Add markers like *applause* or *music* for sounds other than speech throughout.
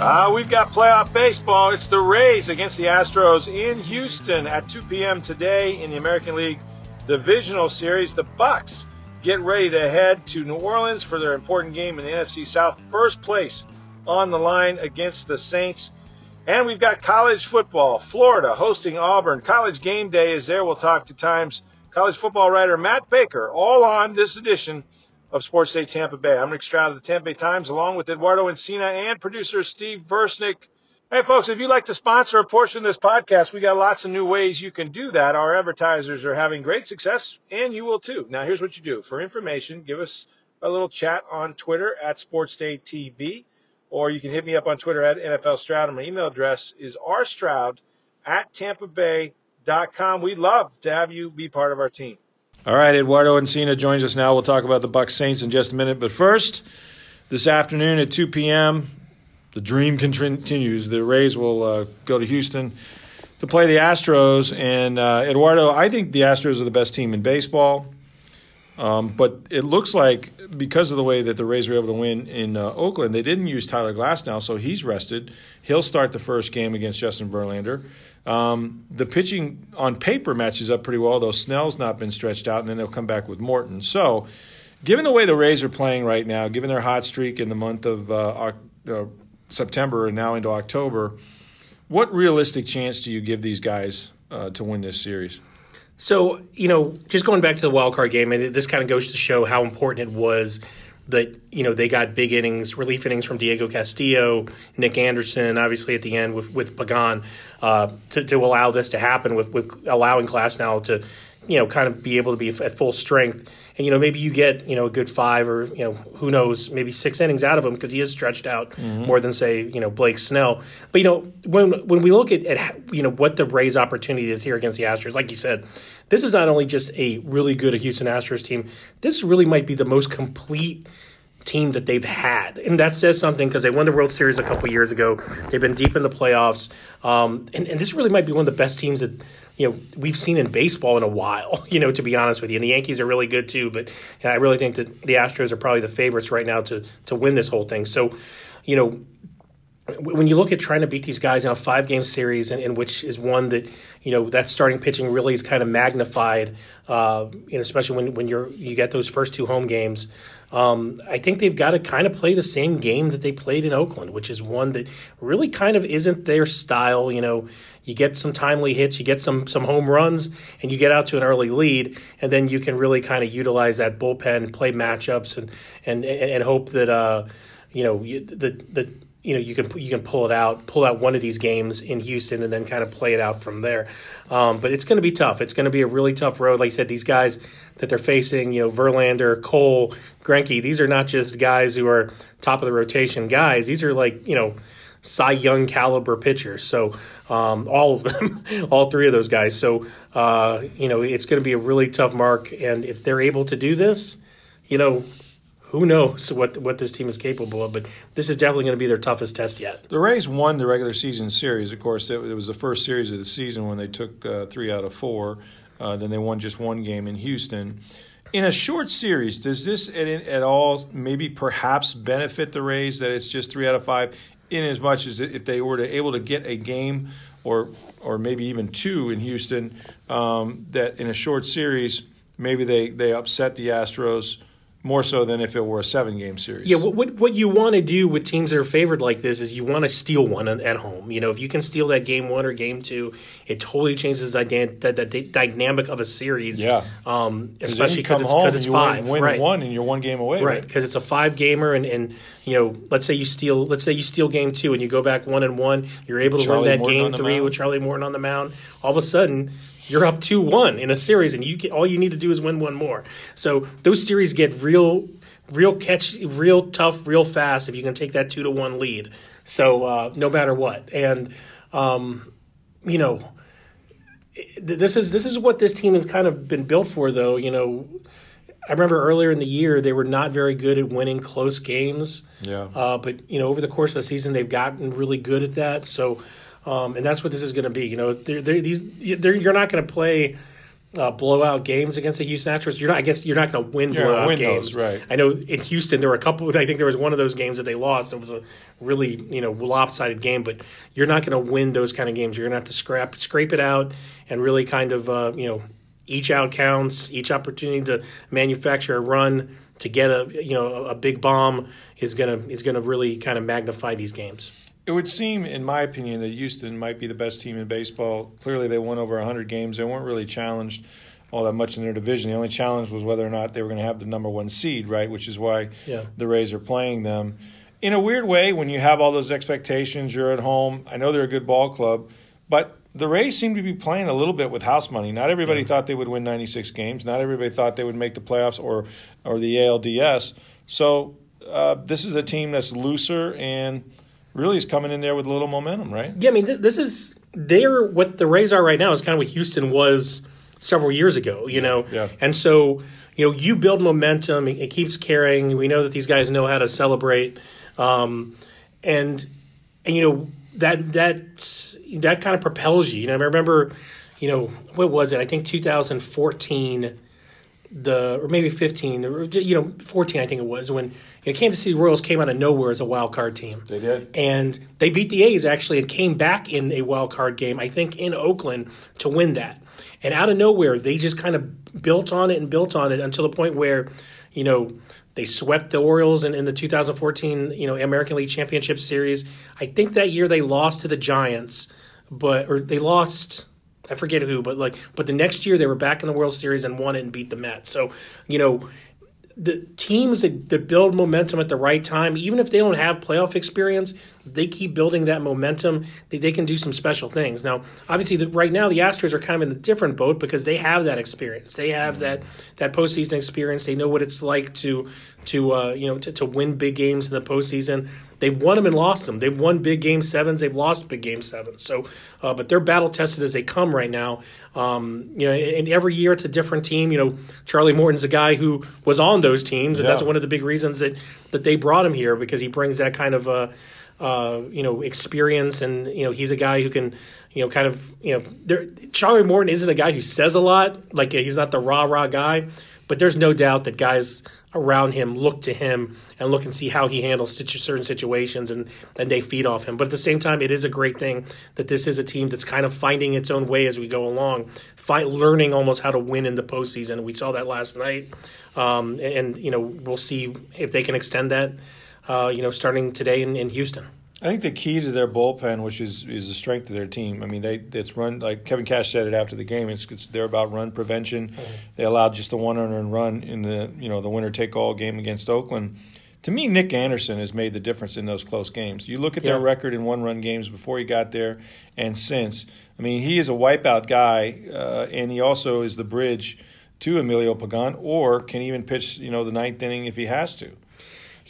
Uh, we've got playoff baseball. It's the Rays against the Astros in Houston at 2 p.m. today in the American League Divisional Series. The Bucks get ready to head to New Orleans for their important game in the NFC South. First place on the line against the Saints. And we've got college football. Florida hosting Auburn. College game day is there. We'll talk to Times college football writer Matt Baker, all on this edition of Sports Day Tampa Bay. I'm Rick Stroud of the Tampa Bay Times, along with Eduardo Encina and producer Steve Versnick. Hey, folks, if you'd like to sponsor a portion of this podcast, we got lots of new ways you can do that. Our advertisers are having great success, and you will too. Now, here's what you do. For information, give us a little chat on Twitter at SportsDayTV, or you can hit me up on Twitter at NFL Stroud. My email address is rstroud at tampa tampabay.com. We'd love to have you be part of our team. All right, Eduardo Encina joins us now. We'll talk about the Bucks Saints in just a minute. But first, this afternoon at 2 p.m., the dream continues. The Rays will uh, go to Houston to play the Astros. And uh, Eduardo, I think the Astros are the best team in baseball. Um, but it looks like because of the way that the Rays were able to win in uh, Oakland, they didn't use Tyler Glasnow, so he's rested. He'll start the first game against Justin Verlander. Um, the pitching on paper matches up pretty well, though Snell's not been stretched out, and then they'll come back with Morton. So, given the way the Rays are playing right now, given their hot streak in the month of uh, uh, September and now into October. What realistic chance do you give these guys uh, to win this series? So, you know, just going back to the wild card game, and this kind of goes to show how important it was that, you know, they got big innings, relief innings from Diego Castillo, Nick Anderson, obviously at the end with, with Pagan, uh, to, to allow this to happen, with, with allowing Glasnow to, you know, kind of be able to be at full strength and you know maybe you get you know a good five or you know who knows maybe six innings out of him because he is stretched out mm-hmm. more than say you know Blake Snell. But you know when when we look at, at you know what the Rays' opportunity is here against the Astros, like you said, this is not only just a really good Houston Astros team. This really might be the most complete team that they've had, and that says something because they won the World Series a couple years ago. They've been deep in the playoffs, um, and, and this really might be one of the best teams that you know we've seen in baseball in a while. *laughs* You know, to be honest with you, and the Yankees are really good too. But I really think that the Astros are probably the favorites right now to to win this whole thing. So, you know, when you look at trying to beat these guys in a five game series, in, which is one that you know that starting pitching really is kind of magnified, uh, you know, especially when when you're you get those first two home games. Um, I think they've got to kind of play the same game that they played in Oakland, which is one that really kind of isn't their style. You know, you get some timely hits, you get some some home runs, and you get out to an early lead, and then you can really kind of utilize that bullpen, play matchups, and and and, hope that uh, you know that that you know you can you can pull it out, pull out one of these games in Houston, and then kind of play it out from there. Um, but it's going to be tough. It's going to be a really tough road. Like I said, these guys that they're facing, you know, Verlander, Cole, Greinke, these are not just guys who are top of the rotation guys. These are like you know Cy Young caliber pitchers. So um, all of them, *laughs* all three of those guys. So uh, you know it's going to be a really tough mark, and if they're able to do this, you know who knows what what this team is capable of. But this is definitely going to be their toughest test yet. The Rays won the regular season series. Of course, it, was the first series of the season when they took uh, three out of four. Uh, then they won just one game in Houston. In a short series, does this at, at all maybe perhaps benefit the Rays that it's just three out of five? In as much as if they were to able to get a game or or maybe even two in Houston, um, that in a short series maybe they they upset the Astros more so than if it were a seven game series. Yeah, what, what, what you want to do with teams that are favored like this is you want to steal one at home. You know, if you can steal that game one or game two, it totally changes the, the, the dynamic of a series. Yeah. Um, especially because it's, it's five. Win, win right. one and you're one game away. Right, because right? it's a five gamer and, and you know, let's say you steal let's say you steal game two and you go back one and one, you're able to Charlie win that Morton game three with Charlie Morton on the mound. All of a sudden you're up 2-1 in a series and you get, all you need to do is win one more. So those series get real real catch, real tough, real fast if you can take that two to one lead. So uh, no matter what, and um, you know, this is this is what this team has kind of been built for, though. You know, I remember earlier in the year they were not very good at winning close games. Yeah. Uh, but you know, over the course of the season, they've gotten really good at that. So, um, and that's what this is going to be. You know, they're, they're, these they're, you're not going to play uh, blowout games against the Houston Astros. You're not. I guess you're not going to win You're blowout win games. those, right. I know in Houston there were a couple. I think there was one of those games that they lost. It was a really you know lopsided game. But you're not going to win those kind of games. You're going to have to scrap scrape it out and really kind of uh, you know each out counts. Each opportunity to manufacture a run to get a you know a big bomb is gonna is gonna really kind of magnify these games. It would seem, in my opinion, that Houston might be the best team in baseball. Clearly, they won over 100 games. They weren't really challenged all that much in their division. The only challenge was whether or not they were going to have the number one seed, right? Which is why Yeah. the Rays are playing them. In a weird way, when you have all those expectations, you're at home. I know they're a good ball club, but the Rays seem to be playing a little bit with house money. Not everybody thought they would win 96 games. Not everybody thought they would make the playoffs or or the ALDS. So uh, this is a team that's looser and really is coming in there with a little momentum, right? Yeah, I mean, th- this is they're what the Rays are right now is kind of what Houston was several years ago, you know. Yeah. And so, you know, you build momentum. It, it keeps carrying. We know that these guys know how to celebrate, um, and and you know that that that kind of propels you. You know, I remember, you know, what was it? I think 2014 the or maybe 15 or you know 14 I think it was when you know, Kansas City Royals came out of nowhere as a wild card team. They did. And they beat the A's actually and came back in a wild card game I think in Oakland to win that. And out of nowhere they just kind of built on it and built on it until the point where you know they swept the Orioles in, in the 2014 you know American League Championship Series. I think that year they lost to the Giants, but or they lost I forget who, but like, but the next year they were back in the World Series and won it and beat the Mets. So, you know, the teams that, that build momentum at the right time, even if they don't have playoff experience, they keep building that momentum. They, they can do some special things. Now, obviously, the, right now the Astros are kind of in a different boat because they have that experience. They have that that postseason experience. They know what it's like to to uh, you know to, to win big games in the postseason. They've won them and lost them. They've won big game sevens. They've lost big game sevens. So, uh, but they're battle tested as they come right now. Um, you know, and every year it's a different team. You know, Charlie Morton's a guy who was on those teams, and that's one of the big reasons that that they brought him here because he brings that kind of uh, uh, you know experience, and you know he's a guy who can you know kind of you know there, Charlie Morton isn't a guy who says a lot. Like he's not the rah rah guy, but there's no doubt that guys around him look to him and look and see how he handles situ- certain situations and and they feed off him. But at the same time it is a great thing that this is a team that's kind of finding its own way as we go along learning almost how to win in the postseason. We saw that last night. Um, and, and you know we'll see if they can extend that uh, you know starting today in, in Houston I think the key to their bullpen, which is is the strength of their team. I mean, they it's run like Kevin Cash said it after the game. It's, it's they're about run prevention. They allowed just a one earned run in the you know the winner take all game against Oakland. To me, Nick Anderson has made the difference in those close games. You look at their Yeah. record in one run games before he got there and since. I mean, he is a wipeout guy, uh, and he also is the bridge to Emilio Pagan, or can even pitch you know the ninth inning if he has to.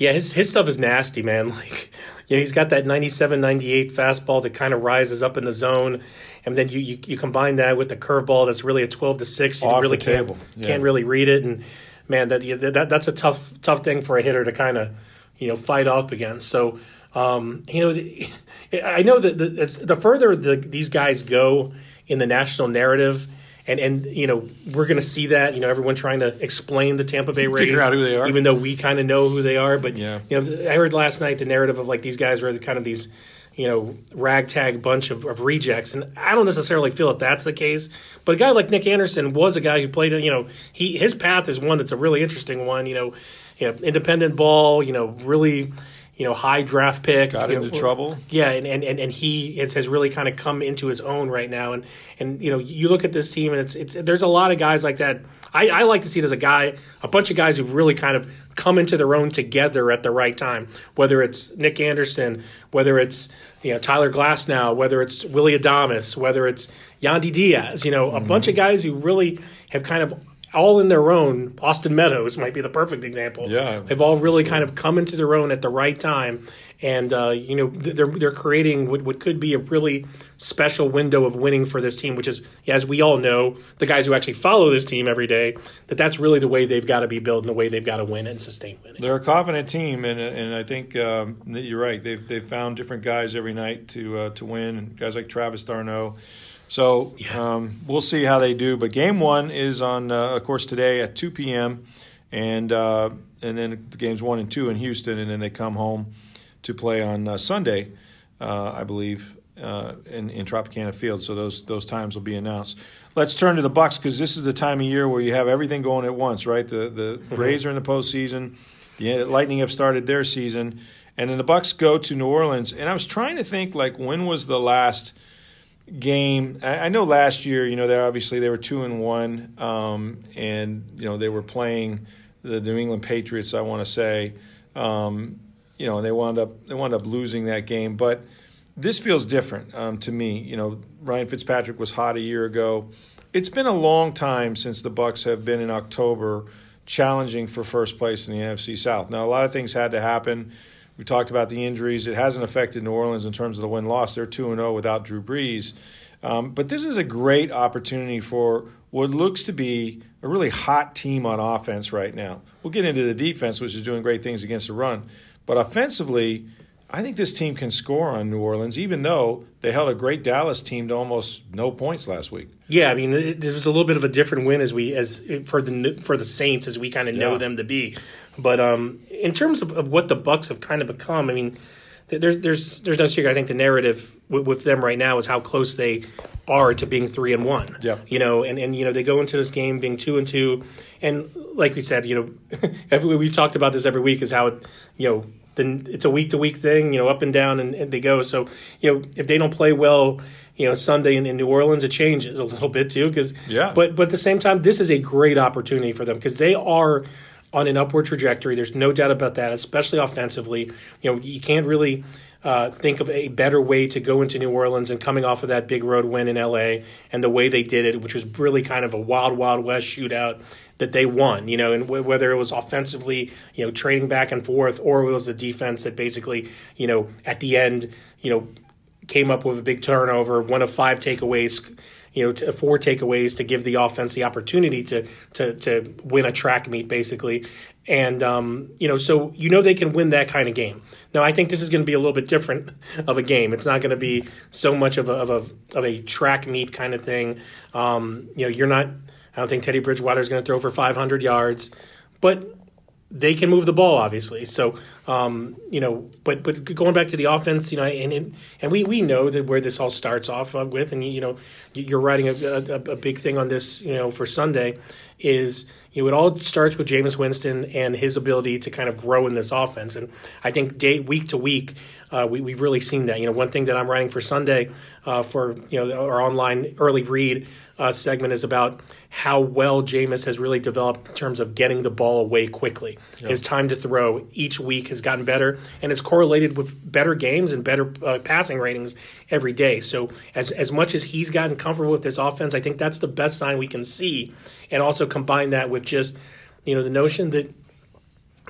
Yeah, his his stuff is nasty, man. *laughs* Like, you know, he's got that 97, 98 fastball that kind of rises up in the zone, and then you, you, you combine that with the curveball that's really a twelve to six. You Off really can't yeah. can't really read it, and man, that that that's a tough tough thing for a hitter to kind of you know fight off against. So. Um, you know, the, *laughs* I know that the, it's, the further the, these guys go in the national narrative, and and you know we're going to see that. You know, everyone trying to explain the Tampa Bay Rays, Figure out who they are. even though we kind of know who they are. But Yeah. you know, I heard last night the narrative of like these guys were kind of these, you know, ragtag bunch of, of rejects, and I don't necessarily feel that that's the case. But a guy like Nick Anderson was a guy who played, you know, he his path is one that's a really interesting one. You know, you know, independent ball, you know, really. You know, high draft pick. Got you know, into trouble. yeah, and, and, and, and he has, has really kind of come into his own right now. And, and you know, you look at this team, and it's it's there's a lot of guys like that. I, I like to see it as a guy, a bunch of guys who've really kind of come into their own together at the right time. Whether it's Nick Anderson, whether it's you know Tyler Glasnow, whether it's Willy Adames, whether it's Yandy Diaz. You know, a mm-hmm. bunch of guys who really have kind of all in their own. Austin Meadows might be the perfect example. Yeah, they've all really kind of come into their own at the right time, and uh, you know they're they're creating what, what could be a really special window of winning for this team, which is as we all know, the guys who actually follow this team every day, that that's really the way they've got to be built and the way they've got to win and sustain winning. They're a confident team, and and I think um, you're right. They've they've found different guys every night to uh, to win, guys like Travis d'Arnaud. So um, we'll see how they do. But game one is on, uh, of course, today at 2 p.m. and uh, and then the games one and two in Houston, and then they come home to play on uh, Sunday, uh, I believe, uh, in, in Tropicana Field. So those those times will be announced. Let's turn to the Bucks because this is the time of year where you have everything going at once, right? The the mm-hmm. Rays are in the postseason. The Lightning have started their season, and then the Bucks go to New Orleans. And I was trying to think like when was the last game. I, know last year, you know, they obviously they were two and one, um, and you know they were playing the New England Patriots. I want to say, um, you know, and they wound up they wound up losing that game, but this feels different um, to me. You know, Ryan Fitzpatrick was hot a year ago. It's been a long time since the Bucks have been in October challenging for first place in the NFC South. Now, a lot of things had to happen. We talked about the injuries. It hasn't affected New Orleans in terms of the win loss. They're 2 0 without Drew Brees. Um, but this is a great opportunity for what looks to be a really hot team on offense right now. We'll get into the defense, which is doing great things against the run. But offensively, I think this team can score on New Orleans, even though they held a great Dallas team to almost no points last week. Yeah, I mean, it, it was a little bit of a different win as we as for the for the Saints as we kind of know yeah. them to be. But um, in terms of, of, what the Bucks have kind of become, I mean, there's there's there's no secret. I think the narrative with, with, them right now is how close they are to being three and one. Yeah, you know, and and you know they go into this game being two and two, and like we said, you know, *laughs* we talked about this every week is how it, you know then it's a week to week thing, you know, up and down, and, and, they go. So, you know, if they don't play well, you know, Sunday in, in New Orleans, it changes a little bit too. Because yeah, but but at the same time, this is a great opportunity for them because they are on an upward trajectory. There's no doubt about that, especially offensively. You know, you can't really. Uh, think of a better way to go into New Orleans and coming off of that big road win in LA and the way they did it, which was really kind of a wild, wild west shootout that they won, you know, and w- whether it was offensively, you know, trading back and forth, or it was the defense that basically, you know, at the end, you know, came up with a big turnover, one of five takeaways, you know, four takeaways to give the offense the opportunity to to to win a track meet, basically. And um, you know, so you know they can win that kind of game. Now, I think this is going to be a little bit different *laughs* of a game. It's not going to be so much of a of a of a track meet kind of thing. Um, you know, you're not I don't think Teddy Bridgewater is going to throw for 500 yards, but they can move the ball, obviously. So, um, you know, but but going back to the offense, you know, and and, we, we know that where this all starts off with, and you know, you're writing a, a, a big thing on this, you know, for Sunday, is you know, it all starts with Jameis Winston and his ability to kind of grow in this offense. And I think day week to week, uh, we, we've really seen that. You know, one thing that I'm writing for Sunday uh, for you know our online early read uh, segment is about how well Jameis has really developed in terms of getting the ball away quickly. Yep. His time to throw each week has gotten better, and it's correlated with better games and better uh, passing ratings every day. So as as much as he's gotten comfortable with this offense, I think that's the best sign we can see, and also combine that with just you know the notion that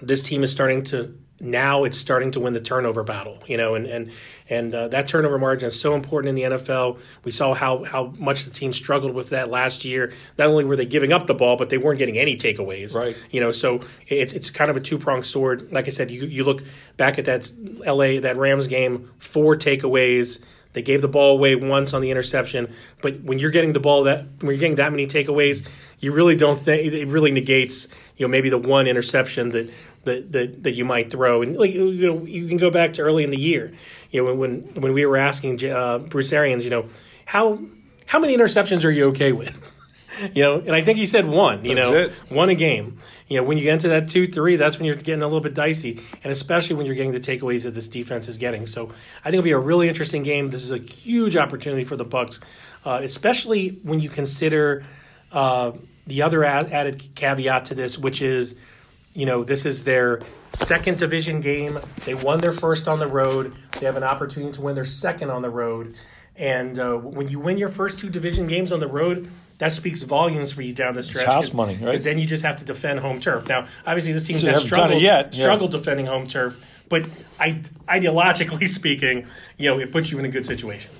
this team is starting to now it's starting to win the turnover battle, you know, and and and uh, that turnover margin is so important in the NFL. We saw how how much the team struggled with that last year. Not only were they giving up the ball, but they weren't getting any takeaways. Right. You know, so it's it's kind of a two pronged sword. Like I said, you you look back at that L.A. that Rams game, four takeaways. They gave the ball away once on the interception, but when you're getting the ball that when you're getting that many takeaways, you really don't think it really negates you know maybe the one interception that that, that, that you might throw. And like you know, you can go back to early in the year, you know, when when, when we were asking uh, Bruce Arians, you know, how how many interceptions are you okay with? *laughs* you know, and I think he said one. You that's know, it. one a game. You know, when you get into that two, three, that's when you're getting a little bit dicey, and especially when you're getting the takeaways that this defense is getting. So I think it'll be a really interesting game. This is a huge opportunity for the Bucks, uh, especially when you consider uh, the other ad- added caveat to this, which is you know, this is their second division game. They won their first on the road. They have an opportunity to win their second on the road. And uh, when you win your first two division games on the road, that speaks volumes for you down the stretch. It's house money, right? Because then you just have to defend home turf. Now, obviously, this team's So you haven't done it struggled, yet, yeah. struggled defending home turf, but I, ideologically *laughs* speaking, you know, it puts you in a good situation.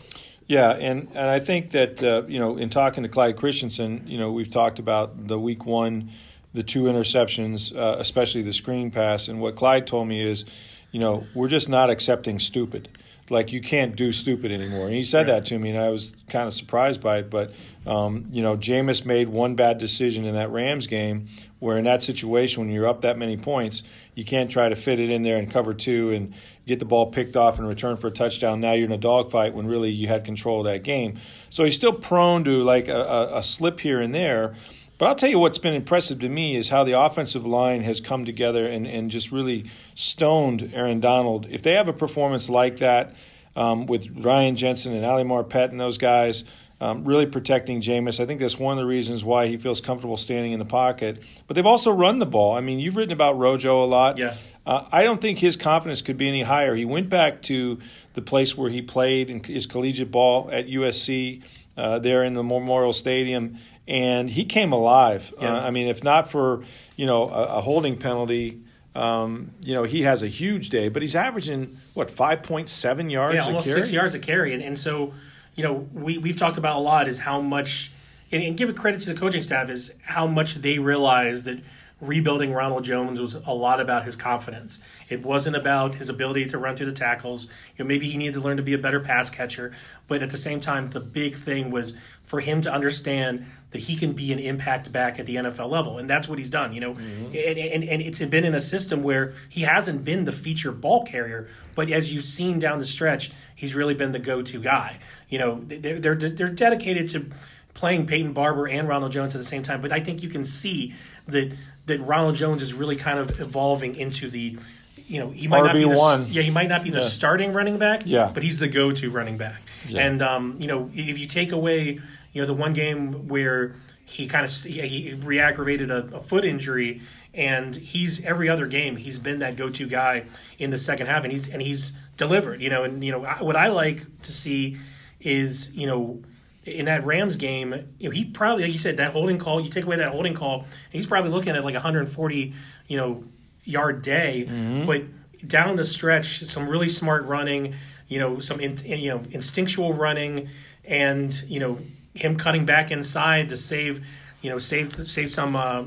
Yeah, and, and I think that uh, you know, in talking to Clyde Christensen, you know, we've talked about the week one, the two interceptions, uh, especially the screen pass, and what Clyde told me is, you know, we're just not accepting stupid. Like you can't do stupid anymore. And he said that to me, and I was kind of surprised by it. But um, you know, Jameis made one bad decision in that Rams game, where in that situation, when you're up that many points, you can't try to fit it in there and cover two and get the ball picked off and return for a touchdown. Now you're in a dogfight when really you had control of that game. So he's still prone to like a, a, a slip here and there. But I'll tell you what's been impressive to me is how the offensive line has come together and, and just really stoned Aaron Donald. If they have a performance like that um, with Ryan Jensen and Ali Marpet and those guys um, really protecting Jameis, I think that's one of the reasons why he feels comfortable standing in the pocket. But they've also run the ball. I mean, you've written about Rojo a lot. Yeah. Uh, I don't think his confidence could be any higher. He went back to the place where he played in his collegiate ball at USC, uh, there in the Memorial Stadium, and he came alive. Yeah. Uh, I mean, if not for you know a, a holding penalty, um, you know he has a huge day. But he's averaging what five point seven yards yeah, almost six yards a carry, and, and so you know we we've talked about a lot is how much, and, and give a credit to the coaching staff is how much they realize that rebuilding Ronald Jones was a lot about his confidence. It wasn't about his ability to run through the tackles. You know, maybe he needed to learn to be a better pass catcher, but at the same time, the big thing was for him to understand that he can be an impact back at the NFL level, and that's what he's done. You know, mm-hmm. and, and and it's been in a system where he hasn't been the feature ball carrier, but as you've seen down the stretch, he's really been the go-to guy. You know, they're they're, they're dedicated to playing Peyton Barber and Ronald Jones at the same time, but I think you can see that that Ronald Jones is really kind of evolving into the you know, he might not be the, RB1. yeah, he might not be the Yeah. starting running back, Yeah. but he's the go-to running back. Yeah. And um, you know, if you take away, you know, the one game where he kind of he, he re-aggravated a, a foot injury, and he's every other game he's been that go-to guy in the second half, and he's and he's delivered. You know, and you know I- what I like to see is you know in that Rams game, you know, he probably, like you said, that holding call, you take away that holding call, he's probably looking at like 140, you know, yard day. But down the stretch, some really smart running, you know, some in, you know instinctual running, and you know him cutting back inside to save, you know, save save some, uh,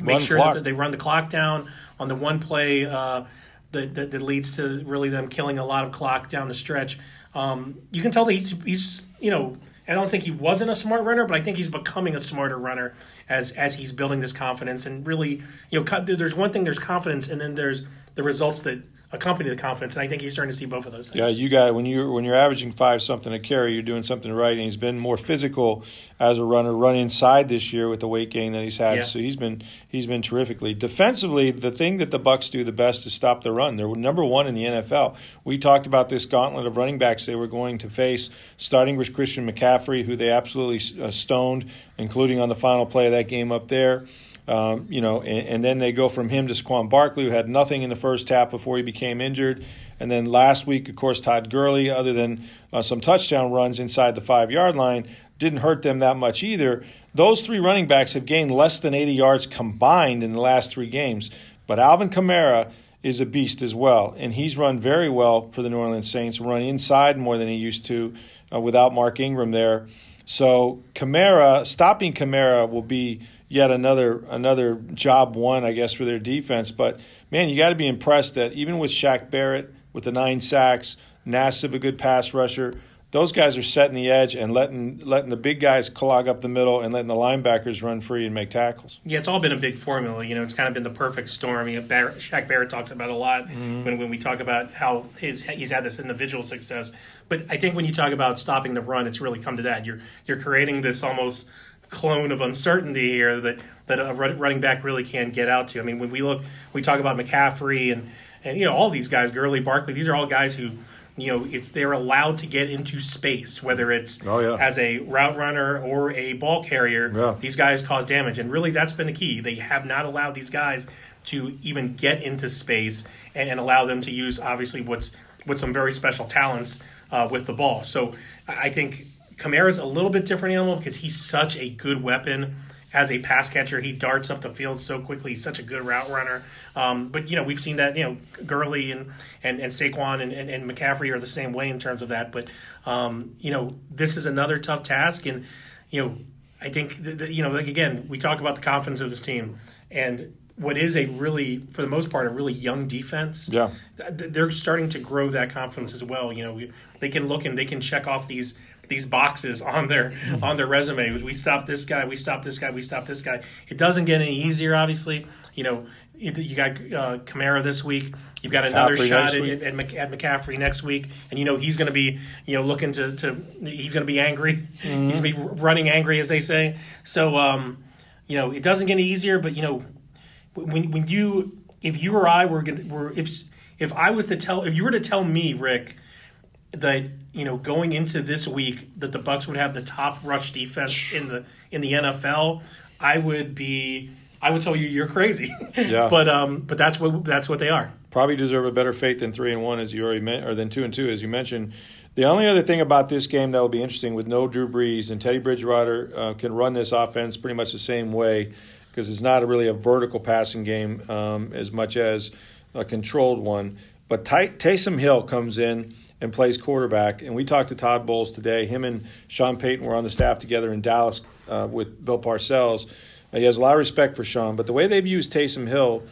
make Run sure clock. that they run the clock down on the one play. Uh, that, that, that leads to really them killing a lot of clock down the stretch. Um, you can tell that he's, he's, you know, I don't think he wasn't a smart runner, but I think he's becoming a smarter runner as as he's building this confidence. And really, you know, there's one thing, there's confidence, and then there's the results that accompany the confidence. And I think he's starting to see both of those things. Yeah, you got when you when you're averaging five something a carry, you're doing something right, and he's been more physical as a runner, run inside this year with the weight gain that he's had. Yeah. So he's been he's been terrifically defensively. The thing that the Bucks do the best is stop the run. They're number one in the NFL. We talked about this gauntlet of running backs they were going to face, starting with Christian McCaffrey, who they absolutely uh, stoned, including on the final play of that game up there. Um, you know, and, and then they go from him to Saquon Barkley, who had nothing in the first half before he became injured. And then last week, of course, Todd Gurley, other than uh, some touchdown runs inside the five yard line, didn't hurt them that much either. Those three running backs have gained less than 80 yards combined in the last three games. But Alvin Kamara is a beast as well, and he's run very well for the New Orleans Saints, run inside more than he used to uh, without Mark Ingram there. So Kamara, stopping Kamara will be yet another another job one, I guess, for their defense. But man, you got to be impressed that even with Shaq Barrett with the nine sacks, Nassib a good pass rusher, those guys are setting the edge and letting letting the big guys clog up the middle and letting the linebackers run free and make tackles. Yeah, it's all been a big formula. You know, it's kind of been the perfect storm. You know, Barrett, Shaq Barrett talks about a lot mm-hmm. when, when we talk about how his he's had this individual success. But I think when you talk about stopping the run, it's really come to that. You're you're creating this almost clone of uncertainty here that that a running back really can get out to. I mean, when we look, we talk about McCaffrey and and you know all these guys, Gurley, Barkley. These are all guys who. You know, if they're allowed to get into space, whether it's Oh, yeah. as a route runner or a ball carrier, Yeah. these guys cause damage. And really, that's been the key. They have not allowed these guys to even get into space and, and allow them to use, obviously, what's with some very special talents uh, with the ball. So I I think Kamara's a little bit different animal because he's such a good weapon as a pass catcher. He darts up the field so quickly. He's such a good route runner. Um, but you know, we've seen that. You know, Gurley and and, and Saquon and, and, and McCaffrey are the same way in terms of that. But um, you know, this is another tough task, and you know, I think that, you know, like again, we talk about the confidence of this team, and what is a really, for the most part, a really young defense. Yeah, they're starting to grow that confidence as well. You know, they can look and they can check off these these boxes on their on their resume. We stopped this guy, we stopped this guy, we stopped this guy. It doesn't get any easier, obviously. You know, you got uh, Kamara this week. You've got McCaffrey another shot at, at, at, McCaffrey next week, and you know he's going to be you know looking to, to he's going to be angry. Mm-hmm. He's going to be running angry, as they say. So um, you know it doesn't get any easier, but you know when when you if you or I were going were if if I was to tell if you were to tell me Rick that you know going into this week that the Bucks would have the top rush defense in the in the NFL, I would be I would tell you you're crazy. Yeah. *laughs* but um but that's what that's what they are. Probably deserve a better fate than three and one as you already meant or than two and two as you mentioned. The only other thing about this game that will be interesting with no Drew Brees and Teddy Bridgewater uh, can run this offense pretty much the same way because it's not a really a vertical passing game um, as much as a controlled one. But Ty- Taysom Hill comes in and plays quarterback. And we talked to Todd Bowles today. Him and Sean Payton were on the staff together in Dallas uh, with Bill Parcells. He has a lot of respect for Sean, but the way they've used Taysom Hill,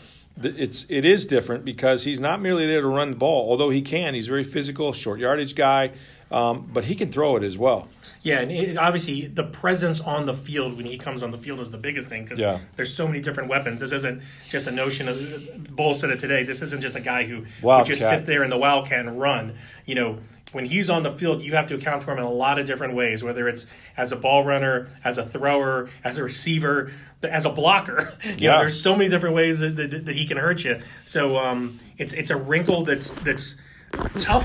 it's it is different because he's not merely there to run the ball. Although he can, he's very physical, short yardage guy, um, but he can throw it as well. Yeah, and it, obviously the presence on the field when he comes on the field is the biggest thing because yeah. there's so many different weapons. This isn't just a notion of Bowles said it today. This isn't just a guy who would just sit there in the wildcat and run. You know, when he's on the field, you have to account for him in a lot of different ways, whether it's as a ball runner, as a thrower, as a receiver, as a blocker. *laughs* You yeah. know, there's so many different ways that, that, that he can hurt you. So um, it's it's a wrinkle that's that's tough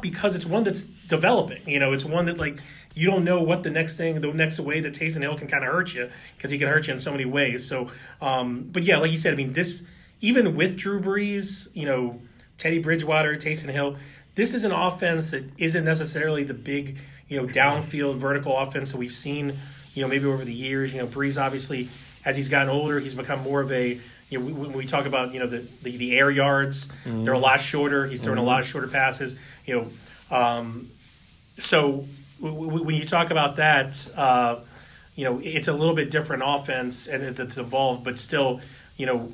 because it's one that's developing. You know, it's one that like you don't know what the next thing, the next way that Taysom Hill can kind of hurt you because he can hurt you in so many ways. So, um, but yeah, like you said, I mean, this even with Drew Brees, you know, Teddy Bridgewater, Taysom Hill, this is an offense that isn't necessarily the big, you know, downfield vertical offense that we've seen, you know, maybe over the years. You know, Brees obviously as he's gotten older, he's become more of a you know, when we talk about you know the the, the air yards, mm-hmm. they're a lot shorter. He's throwing mm-hmm. a lot of shorter passes. You know, um, so w- w- when you talk about that, uh, you know, it's a little bit different offense and it's evolved, but still, you know,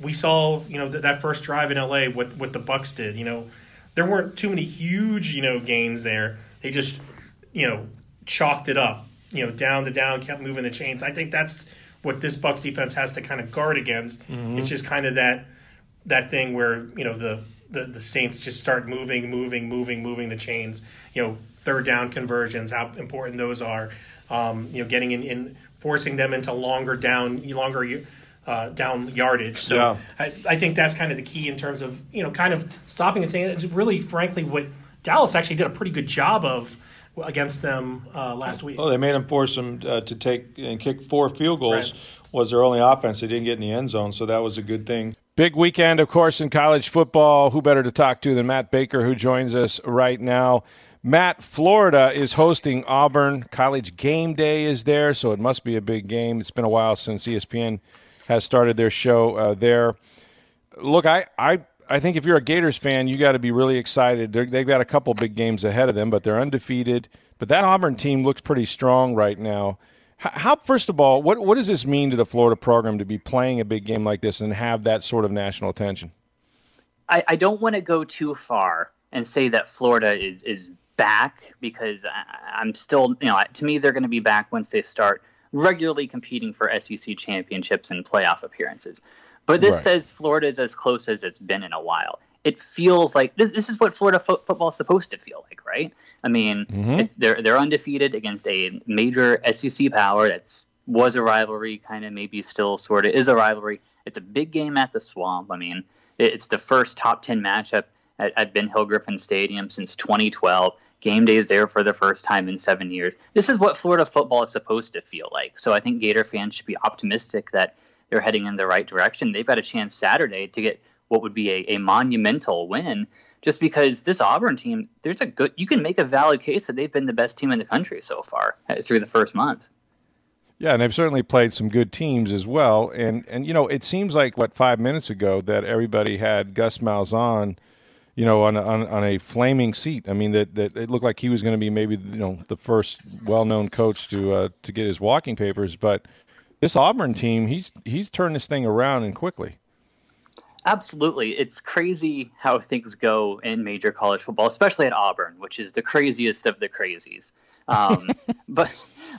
we saw you know that, that first drive in LA what what the Bucks did. You know, there weren't too many huge you know gains there. They just you know chalked it up. You know, down to down, kept moving the chains. I think that's what this Bucks defense has to kind of guard against. Mm-hmm. It's just kind of that that thing where you know the, the the Saints just start moving, moving, moving, moving the chains. You know, third down conversions, how important those are. Um, you know, getting in, in forcing them into longer down, longer uh, down yardage. So yeah. I, I, think that's kind of the key in terms of you know kind of stopping and saying it's really, frankly, what Dallas actually did a pretty good job of against them uh, last week. Oh, they made them force them uh, to take and kick four field goals. Right. Was their only offense. They didn't get in the end zone, so that was a good thing. Big weekend, of course, in college football. Who better to talk to than Matt Baker, who joins us right now? Matt, Florida is hosting Auburn. College game day is there, so it must be a big game. It's been a while since ESPN has started their show uh, there. Look, I, I I think if you're a Gators fan, you got to be really excited. they have got a couple big games ahead of them, but they're undefeated. But that Auburn team looks pretty strong right now. How, first of all, what what does this mean to the Florida program to be playing a big game like this and have that sort of national attention? I, I don't want to go too far and say that Florida is is back because I, I'm still, you know, to me they're going to be back once they start regularly competing for SEC championships and playoff appearances. But this right. says Florida is as close as it's been in a while. It feels like this, this is what Florida fo- football is supposed to feel like, right? I mean, mm-hmm. they're they're undefeated against a major SEC power that's was a rivalry, kind of maybe still sort of is a rivalry. It's a big game at the Swamp. I mean, it's the first top ten matchup at, at Ben Hill Griffin Stadium since 2012. Game day is there for the first time in seven years. This is what Florida football is supposed to feel like. So I think Gator fans should be optimistic that they're heading in the right direction. They've got a chance Saturday to get what would be a, a monumental win just because this Auburn team, there's a good, you can make a valid case that they've been the best team in the country so far uh, through the first month. Yeah, and they've certainly played some good teams as well. And and you know, it seems like what five minutes ago that everybody had Gus Malzahn, you know, on on, on a flaming seat. I mean, that, that it looked like he was going to be maybe you know the first well-known coach to uh, to get his walking papers. But this Auburn team, he's he's turned this thing around and quickly. Absolutely. It's crazy how things go in major college football, especially at Auburn, which is the craziest of the crazies. Um, *laughs* but,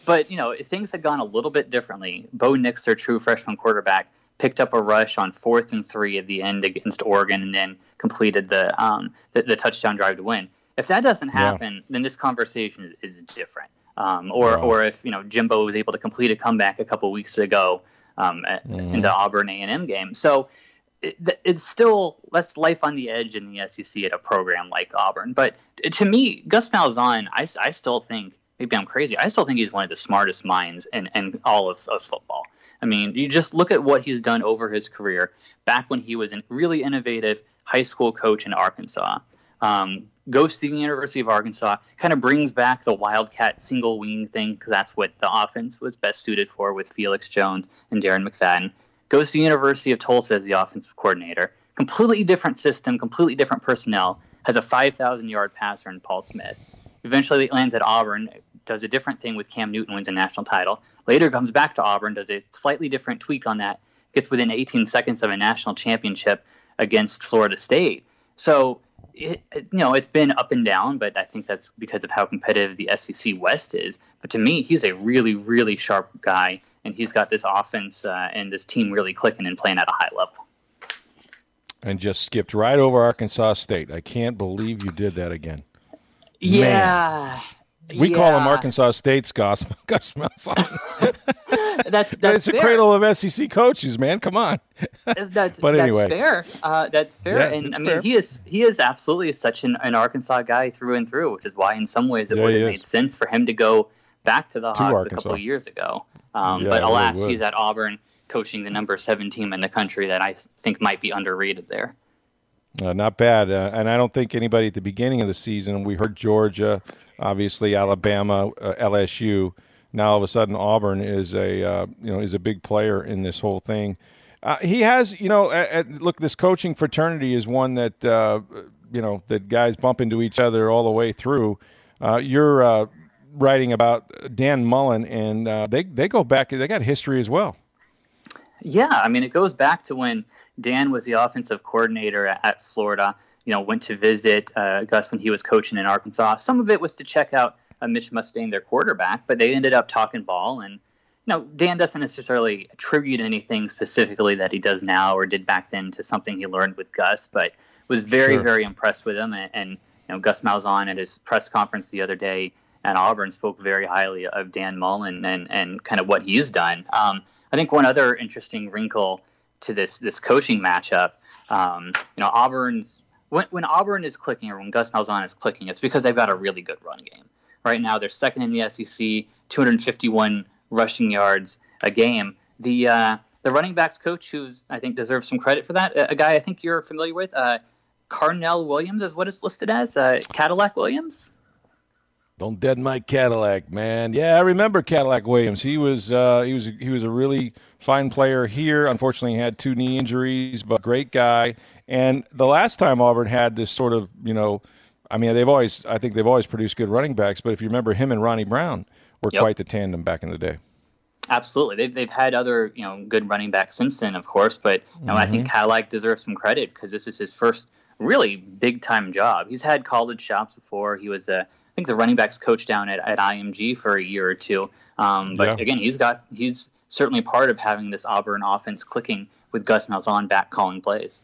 but, you know, things had gone a little bit differently. Bo Nix, their true freshman quarterback, picked up a rush on fourth and three at the end against Oregon and then completed the, um, the, the, touchdown drive to win. If that doesn't happen, yeah. then this conversation is different. Um, or, wow. or if, you know, Jimbo was able to complete a comeback a couple weeks ago um, mm-hmm. in the Auburn A&M game. So, it, it's still less life on the edge in the SEC at a program like Auburn. But to me, Gus Malzahn, I, I still think maybe I'm crazy. I still think he's one of the smartest minds in, in all of, of football. I mean, you just look at what he's done over his career. Back when he was a really innovative high school coach in Arkansas, um, goes to the University of Arkansas, kind of brings back the Wildcat single wing thing because that's what the offense was best suited for with Felix Jones and Darren McFadden goes to the University of Tulsa as the offensive coordinator. Completely different system, completely different personnel. Has a 5,000 yard passer in Paul Smith. Eventually lands at Auburn, does a different thing with Cam Newton, wins a national title. Later comes back to Auburn, does a slightly different tweak on that, gets within 18 seconds of a national championship against Florida State. So it, it, you know, it's been up and down, but I think that's because of how competitive the SEC West is. But to me, he's a really, really sharp guy, and he's got this offense uh, and this team really clicking and playing at a high level. And just skipped right over Arkansas State. I can't believe you did that again. Yeah. Man. We yeah. call him Arkansas State's Gus Malzahn. that's that's it's a cradle of SEC coaches, man. Come on. that's *laughs* but anyway, that's fair. Uh, that's fair, yeah, and I mean fair. he is he is absolutely such an, an, Arkansas guy through and through, which is why in some ways it yeah, would have made sense for him to go back to the Hawks a couple of years ago. Um, but alas, really he's at Auburn coaching the number seven team in the country that I think might be underrated there. Uh, not bad, uh, and I don't think anybody at the beginning of the season. We heard Georgia, obviously Alabama, uh, LSU now all of a sudden Auburn is a uh, you know is a big player in this whole thing. Uh, he has you know at, at, look this coaching fraternity is one that uh, you know that guys bump into each other all the way through. Uh, you're uh, writing about Dan Mullen and uh, they they go back they got history as well. Yeah, I mean it goes back to when Dan was the offensive coordinator at, at Florida. You know, went to visit Gus when he was coaching in Arkansas. Some of it was to check out uh, Mitch Mustain, their quarterback, but they ended up talking ball. And you know, Dan doesn't necessarily attribute anything specifically that he does now or did back then to something he learned with Gus, but was very, sure. very impressed with him. And, and you know, Gus Malzahn at his press conference the other day at Auburn spoke very highly of Dan Mullen and and kind of what he's done. Um, I think one other interesting wrinkle to this this coaching matchup, um, you know, Auburn's when, when Auburn is clicking or when Gus Malzahn is clicking, it's because they've got a really good run game. Right now, they're second in the SEC, 251 rushing yards a game. The uh, the running backs coach, who's I think deserves some credit for that, a, guy I think you're familiar with, uh, Carnell Williams is what it's listed as, uh, Cadillac Williams. Don't dead my Cadillac, man. Yeah, I remember Cadillac Williams. He was uh, he was he was a really fine player here. Unfortunately, he had two knee injuries, but great guy. And the last time Auburn had this sort of you know I mean, they've always, I think they've always produced good running backs. But if you remember, him and Ronnie Brown were yep. quite the tandem back in the day. Absolutely, they've they've had other you know good running backs since then, of course. But you know, mm-hmm. I think mm-hmm. Cadillac deserves some credit because this is his first really big time job. He's had college shops before. He was a I think the running backs coach down at, at IMG for a year or two. Um, but yeah. again, he's got he's certainly part of having this Auburn offense clicking with Gus Malzahn back calling plays.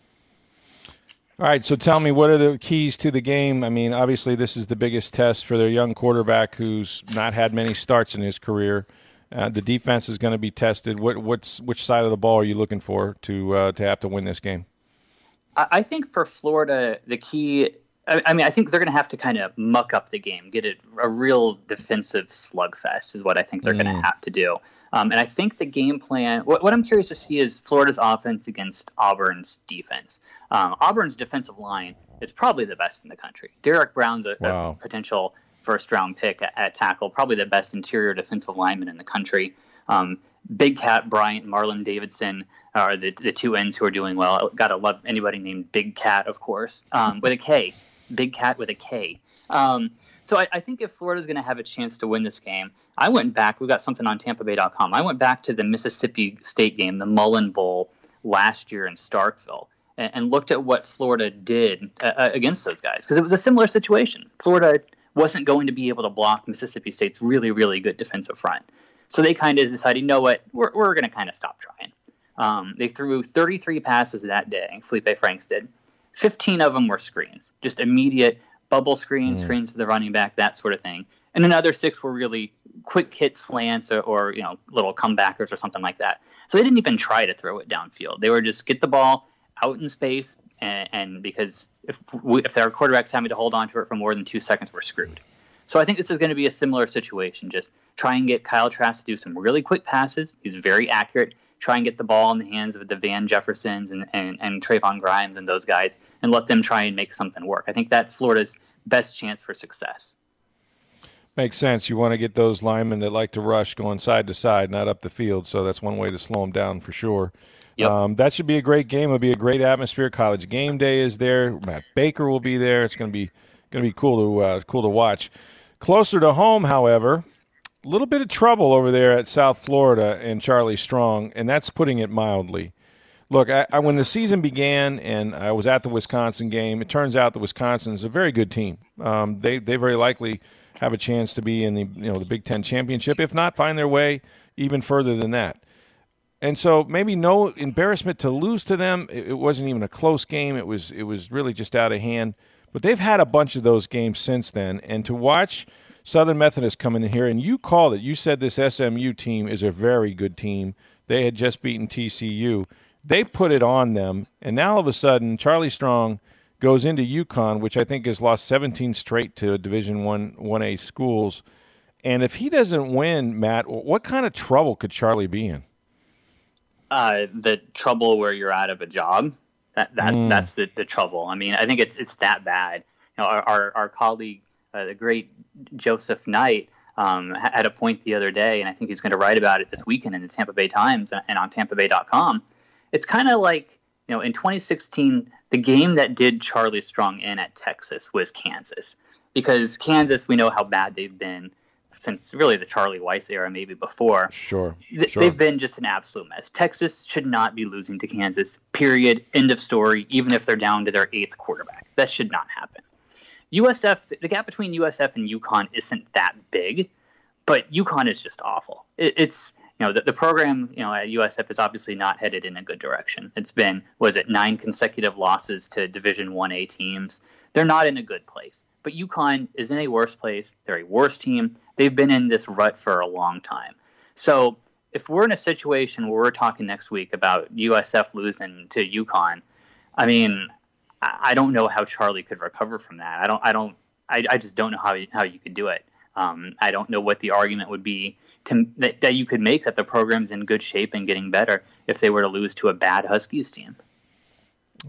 All right, so tell me, what are the keys to the game? I mean, obviously, this is the biggest test for their young quarterback who's not had many starts in his career. Uh, the defense is going to be tested. What, what's which side of the ball are you looking for to uh, to have to win this game? I think for Florida, the key. I mean, I think they're going to have to kind of muck up the game, get it a real defensive slugfest, is what I think they're mm. going to have to do. Um, and I think the game plan. What, what, I'm curious to see is Florida's offense against Auburn's defense. Um, Auburn's defensive line is probably the best in the country. Derrick Brown's a, wow. a potential first round pick at, at, tackle, probably the best interior defensive lineman in the country. Um, Big Kat Bryant, Marlon Davidson are the, the two ends who are doing well. Got to love anybody named Big Kat, of course, um, with a K. Big Kat with a K. Um, so I, I, think if Florida's going to have a chance to win this game, I went back. We got something on TampaBay.com. I went back to the Mississippi State game, the Mullen Bowl last year in Starkville, and, and looked at what Florida did uh, uh against those guys because it was a similar situation. Florida wasn't going to be able to block Mississippi State's really, really good defensive front. So they kind of decided, you know what, we're, we're going to kind of stop trying. Um, they threw 33 passes that day, Felipe Franks did. 15 of them were screens, just immediate bubble screens, mm. screens to the running back, that sort of thing. And another six were really quick hit slants or, or, you know little comebackers or something like that. So they didn't even try to throw it downfield. They were just get the ball out in space, and, and because if we, if their quarterback's having to hold on to it for more than two seconds, we're screwed. So I think this is going to be a similar situation. Just try and get Kyle Trask to do some really quick passes. He's very accurate. Try and get the ball in the hands of the Van Jeffersons and, and, and Trevon Grimes and those guys and let them try and make something work. I think that's Florida's best chance for success. Makes sense. You want to get those linemen that like to rush going side to side, not up the field. So that's one way to slow them down for sure. Yep. Um, that should be a great game. It'll be a great atmosphere. College game day is there. Matt Baker will be there. It's going to be going to be cool to uh, cool to watch. Closer to home, however, a little bit of trouble over there at South Florida and Charlie Strong, and that's putting it mildly. Look, I, I, when the season began and I was at the Wisconsin game, it turns out that Wisconsin is a very good team. Um, they they very likely have a chance to be in the you know the Big Ten championship, if not find their way even further than that. And so maybe no embarrassment to lose to them. It, it wasn't even a close game. It was it was really just out of hand. But they've had a bunch of those games since then, and to watch Southern Methodist come in here and you called it. You said this SMU team is a very good team. They had just beaten TCU. They put it on them, and now all of a sudden Charlie Strong goes into UConn, which I think has lost 17 straight to Division One 1A schools. And if he doesn't win, Matt, what kind of trouble could Charlie be in? Uh, the trouble where you're out of a job. That, that mm. that's the, the trouble. I mean, I think it's it's that bad. You know, our our, our colleague, uh, the great Joseph Knight, um, had a point the other day, and I think he's going to write about it this weekend in the Tampa Bay Times and on TampaBay.com. It's kind of like you know, in 2016, the game that did Charlie Strong in at Texas was Kansas, because Kansas, we know how bad they've been since really the Charlie Weis era, maybe before. Sure, Th- sure. They've been just an absolute mess. Texas should not be losing to Kansas. Period. End of story. Even if they're down to their eighth quarterback, that should not happen. USF, the gap between USF and UConn isn't that big, but UConn is just awful. It, it's you know, the, the program, you know, at USF is obviously not headed in a good direction. It's been, was it nine consecutive losses to Division One A teams? They're not in a good place. But UConn is in a worse place. They're a worse team. They've been in this rut for a long time. So if we're in a situation where we're talking next week about USF losing to UConn, I mean, I don't know how Charlie could recover from that. I don't. I don't. I, I just don't know how how you could do it. Um, I don't know what the argument would be to, that, that you could make that the program's in good shape and getting better if they were to lose to a bad Huskies team.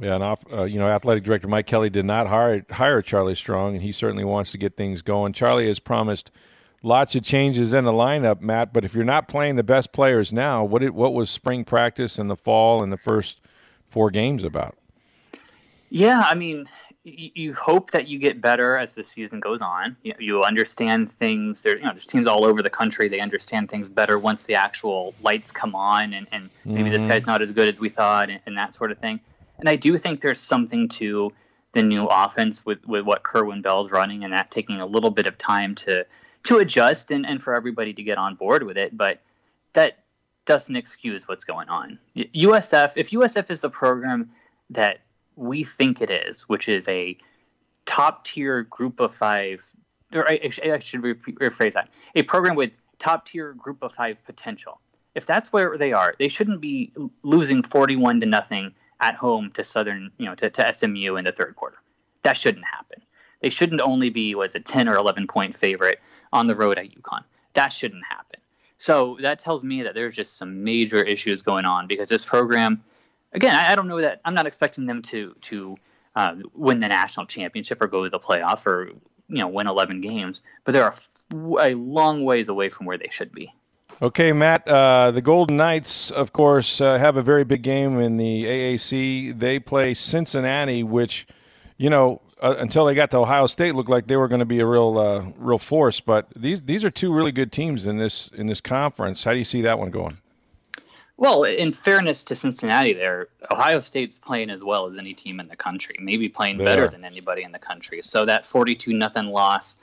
Yeah, and off, uh, you know, athletic director Mike Kelly did not hire hire Charlie Strong, and he certainly wants to get things going. Charlie has promised lots of changes in the lineup, Matt. But if you're not playing the best players now, what it, what was spring practice and the fall and the first four games about? Yeah, I mean, you hope that you get better as the season goes on. You, you understand things. There, you know, there's teams all over the country. They understand things better once the actual lights come on, and, and maybe mm-hmm. this guy's not as good as we thought, and, and, that sort of thing. And I do think there's something to the new offense with, with what Kerwin Bell's running, and that taking a little bit of time to to adjust and, and for everybody to get on board with it. But that doesn't excuse what's going on. USF, if USF is a program that we think it is, which is a top tier group of five, or I, I should rephrase that, a program with top tier group of five potential. If that's where they are, they shouldn't be losing 41 to nothing at home to Southern, you know, to, to SMU in the third quarter. That shouldn't happen. They shouldn't only be was a 10 or 11 point favorite on the road at UConn. That shouldn't happen. So that tells me that there's just some major issues going on because this program, again, I, I don't know that I'm not expecting them to to uh, win the national championship or go to the playoff or you know win 11 games, but they're a, a long ways away from where they should be. Okay, Matt. Uh, the Golden Knights, of course, uh, have a very big game in the AAC. They play Cincinnati, which, you know, uh, until they got to Ohio State, looked like they were going to be a real, uh, real force. But these these are two really good teams in this in this conference. How do you see that one going? Well, in fairness to Cincinnati, there Ohio State's playing as well as any team in the country, maybe playing they better are. than anybody in the country. So that forty-two nothing loss,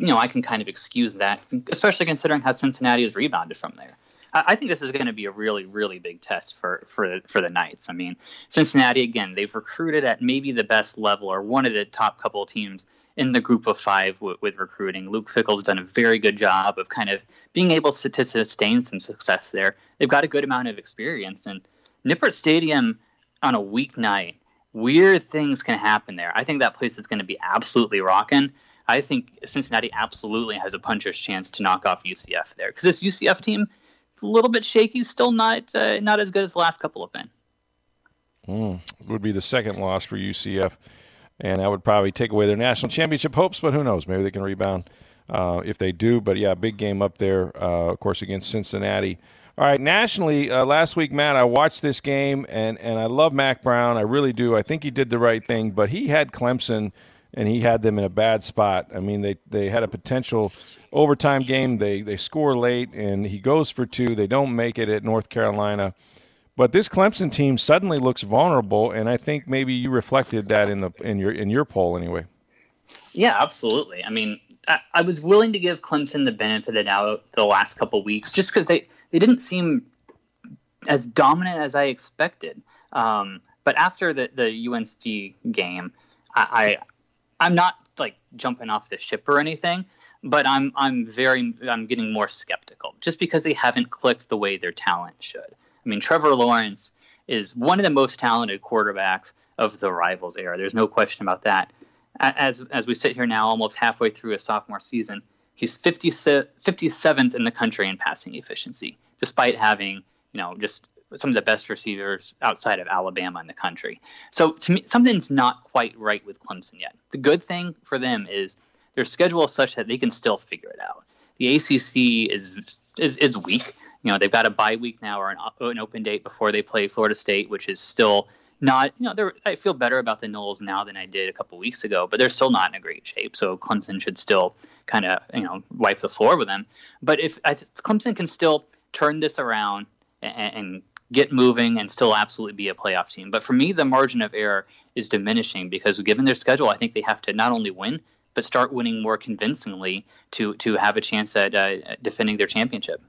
you know, I can kind of excuse that, especially considering how Cincinnati has rebounded from there. I think this is going to be a really, really big test for for for the Knights. I mean, Cincinnati again, they've recruited at maybe the best level or one of the top couple teams in the group of five w- with recruiting. Luke Fickell's done a very good job of kind of being able to, to sustain some success there. They've got a good amount of experience, and Nippert Stadium on a weeknight, weird things can happen there. I think that place is going to be absolutely rocking. I think Cincinnati absolutely has a puncher's chance to knock off UCF there because this UCF team is a little bit shaky, still not uh, not as good as the last couple have been. Mm, would be the second loss for UCF, and that would probably take away their national championship hopes. But who knows? Maybe they can rebound uh, if they do. But yeah, big game up there, uh, of course, against Cincinnati. All right, nationally, uh, last week, Matt, I watched this game, and, and I love Mack Brown. I really do. I think he did the right thing, but he had Clemson – and he had them in a bad spot. I mean, they, they had a potential overtime game. They they score late, and he goes for two. They don't make it at North Carolina. But this Clemson team suddenly looks vulnerable, and I think maybe you reflected that in the in your in your poll anyway. Yeah, absolutely. I mean, I, I was willing to give Clemson the benefit of the doubt the last couple weeks, just because they they didn't seem as dominant as I expected. Um, but after the the UNC game, I, I'm not like jumping off the ship or anything, but I'm I'm very I'm getting more skeptical just because they haven't clicked the way their talent should. I mean, Trevor Lawrence is one of the most talented quarterbacks of the rivals era. There's no question about that. As as we sit here now, almost halfway through a sophomore season, he's 50, 57th in the country in passing efficiency, despite having you know just some of the best receivers outside of Alabama in the country. So to me, something's not quite right with Clemson yet. The good thing for them is their schedule is such that they can still figure it out. The ACC is is, is weak. You know, they've got a bye week now or an, an open date before they play Florida State, which is still not, you know, I feel better about the Noles now than I did a couple weeks ago, but they're still not in a great shape. So Clemson should still kind of, you know, wipe the floor with them. But if I, Clemson can still turn this around and, and get moving and still absolutely be a playoff team. But for me, the margin of error is diminishing because given their schedule, I think they have to not only win but start winning more convincingly to to have a chance at uh, defending their championship.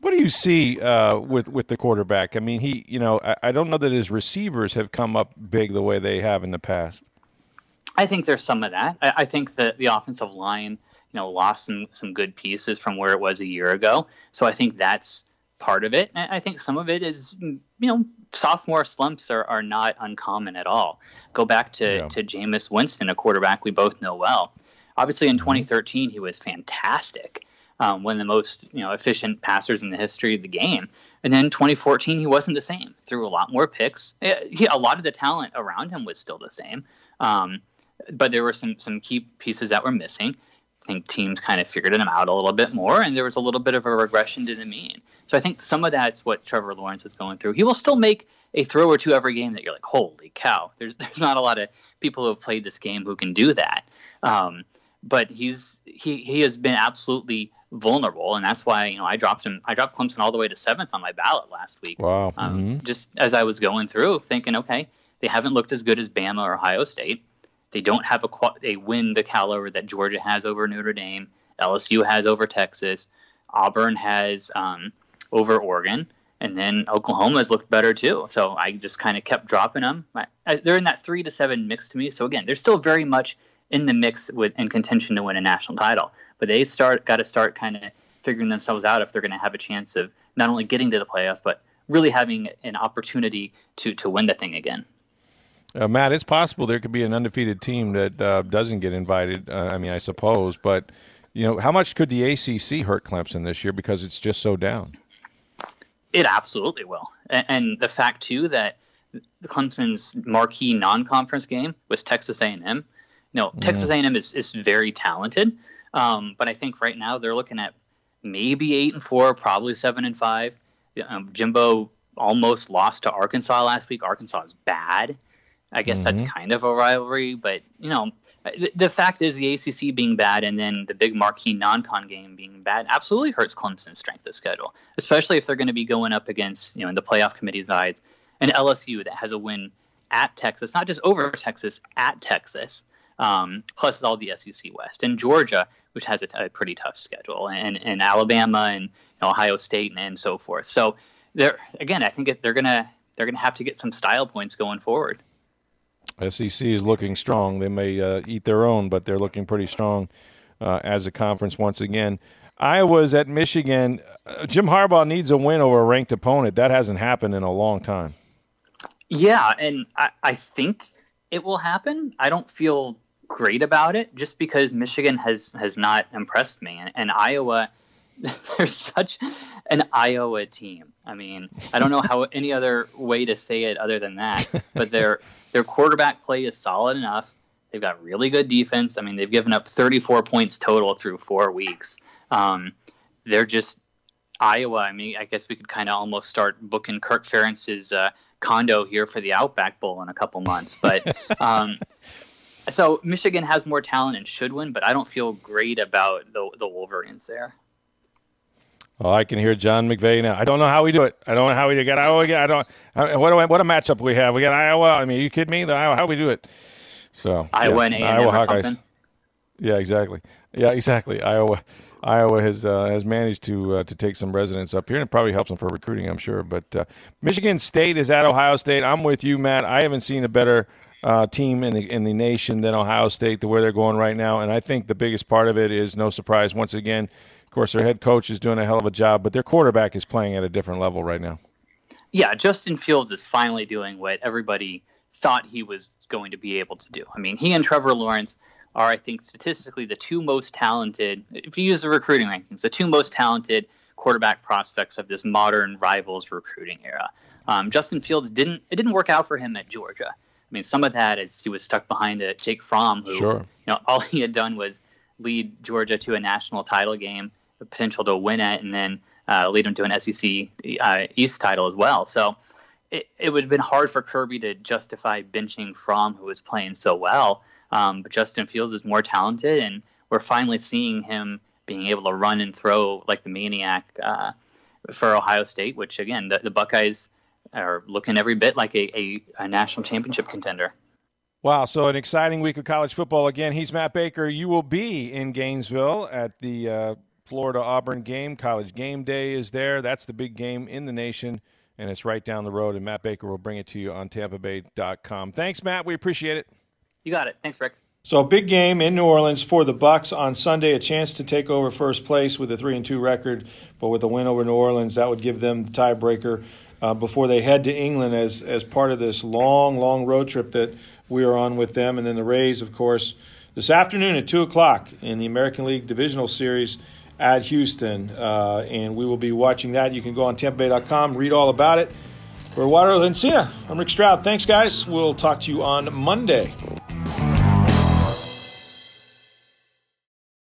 What do you see uh, with with the quarterback? I mean, he, you know, I, I don't know that his receivers have come up big the way they have in the past. I think there's some of that. I, I think that the offensive line, you know, lost some some good pieces from where it was a year ago. So I think that's part of it. I think some of it is, you know, sophomore slumps are, are not uncommon at all. Go back to, yeah. to Jameis Winston, a quarterback we both know well. Obviously, in mm-hmm. 2013, he was fantastic, um, one of the most you know efficient passers in the history of the game. And then 2014, he wasn't the same. Threw a lot more picks. He, a lot of the talent around him was still the same, um, but there were some some key pieces that were missing. I think teams kind of figured him out a little bit more, and there was a little bit of a regression to the mean. So I think some of that's what Trevor Lawrence is going through. He will still make a throw or two every game that you're like, holy cow! There's *laughs* there's not a lot of people who have played this game who can do that. Um, but he's he he has been absolutely vulnerable, and that's why you know I dropped him. I dropped Clemson all the way to seventh on my ballot last week. Wow! Um, mm-hmm. Just as I was going through, thinking, okay, they haven't looked as good as Bama or Ohio State. They don't have a, a win the caliber that Georgia has over Notre Dame, LSU has over Texas, Auburn has um, over Oregon. and then Oklahoma's looked better too. So I just kind of kept dropping them. I, I, they're in that three to seven mix to me. So again, they're still very much in the mix with in contention to win a national title. But they start got to start kind of figuring themselves out if they're going to have a chance of not only getting to the playoffs, but really having an opportunity to to win the thing again. Uh, Matt, it's possible there could be an undefeated team that uh, doesn't get invited. Uh, I mean, I suppose, but you know, how much could the ACC hurt Clemson this year because it's just so down? It absolutely will, and, and the fact too that the Clemson's marquee non-conference game was Texas A&M. You know, mm. Texas A&M is, is very talented, um, but I think right now they're looking at maybe eight and four, probably seven and five. Um, Jimbo almost lost to Arkansas last week. Arkansas is bad. I guess mm-hmm. that's kind of a rivalry, but you know, the, the, fact is the ACC being bad and then the big marquee non-con game being bad absolutely hurts Clemson's strength of schedule, especially if they're going to be going up against you know in the playoff committee sides an LSU that has a win at Texas, not just over Texas, at Texas, um, plus all the SEC West, and Georgia, which has a, a pretty tough schedule, and, and Alabama and you know, Ohio State and, and so forth. So they're again, I think they're gonna they're gonna have to get some style points going forward. SEC is looking strong. They may uh, eat their own, but they're looking pretty strong uh, as a conference once again. Iowa's at Michigan. Uh, Jim Harbaugh needs a win over a ranked opponent. That hasn't happened in a long time. Yeah, and I, I think it will happen. I don't feel great about it just because Michigan has has not impressed me, and, and Iowa. *laughs* They're such an Iowa team. I mean, I don't know how *laughs* any other way to say it other than that. But *laughs* their their quarterback play is solid enough. They've got really good defense. I mean, they've given up 34 points total through four weeks. Um, they're just Iowa. I mean, I guess we could kind of almost start booking Kirk Ferentz's uh, condo here for the Outback Bowl in a couple months. But um, so Michigan has more talent and should win, but I don't feel great about the the Wolverines there. Oh, I can hear John McVay now. I don't know how we do it. I don't know how we get Iowa again. I don't. What do I, what a matchup we have. We got Iowa. I mean, you kidding me? The Iowa. How we do it? So Iowa yeah, and Iowa Hawkeyes. Something? Yeah, exactly. Yeah, exactly. Iowa. Iowa has uh, has managed to uh, to take some residence up here, and it probably helps them for recruiting, I'm sure. But uh, Michigan State is at Ohio State. I'm with you, Matt. I haven't seen a better uh, team in the in the nation than Ohio State, the where they're going right now, and I think the biggest part of it is no surprise. Once again, course, their head coach is doing a hell of a job, but their quarterback is playing at a different level right now. Yeah, Justin Fields is finally doing what everybody thought he was going to be able to do. I mean, he and Trevor Lawrence are, I think, statistically the two most talented, if you use the recruiting rankings, the two most talented quarterback prospects of this modern rivals recruiting era. Um, Justin Fields didn't it didn't work out for him at Georgia. I mean, some of that is he was stuck behind a Jake Fromm, who sure. you know *laughs* all he had done was lead Georgia to a national title game, potential to win it, and then uh, lead them to an SEC uh, East title as well. So it, it would have been hard for Kirby to justify benching Fromm, who was playing so well. Um, but Justin Fields is more talented, and we're finally seeing him being able to run and throw like the maniac uh, for Ohio State, which again, the, the, Buckeyes are looking every bit like a, a, a, national championship contender. Wow, so an exciting week of college football again. He's Matt Baker. You will be in Gainesville at the uh, Florida Auburn game. College game day is there. That's the big game in the nation, and it's right down the road. And Matt Baker will bring it to you on TampaBay.com. Thanks, Matt. We appreciate it. You got it. Thanks, Rick. So big game in New Orleans for the Bucs on Sunday. A chance to take over first place with a three and two record, but with a win over New Orleans, that would give them the tiebreaker uh, before they head to England as as part of this long, long road trip that we are on with them. And then the Rays, of course, this afternoon at two o'clock in the American League Divisional Series at Houston, uh, and we will be watching that. You can go on TampaBay.com, read all about it. For Eduardo Encina, I'm Rick Stroud. Thanks, guys. We'll talk to you on Monday.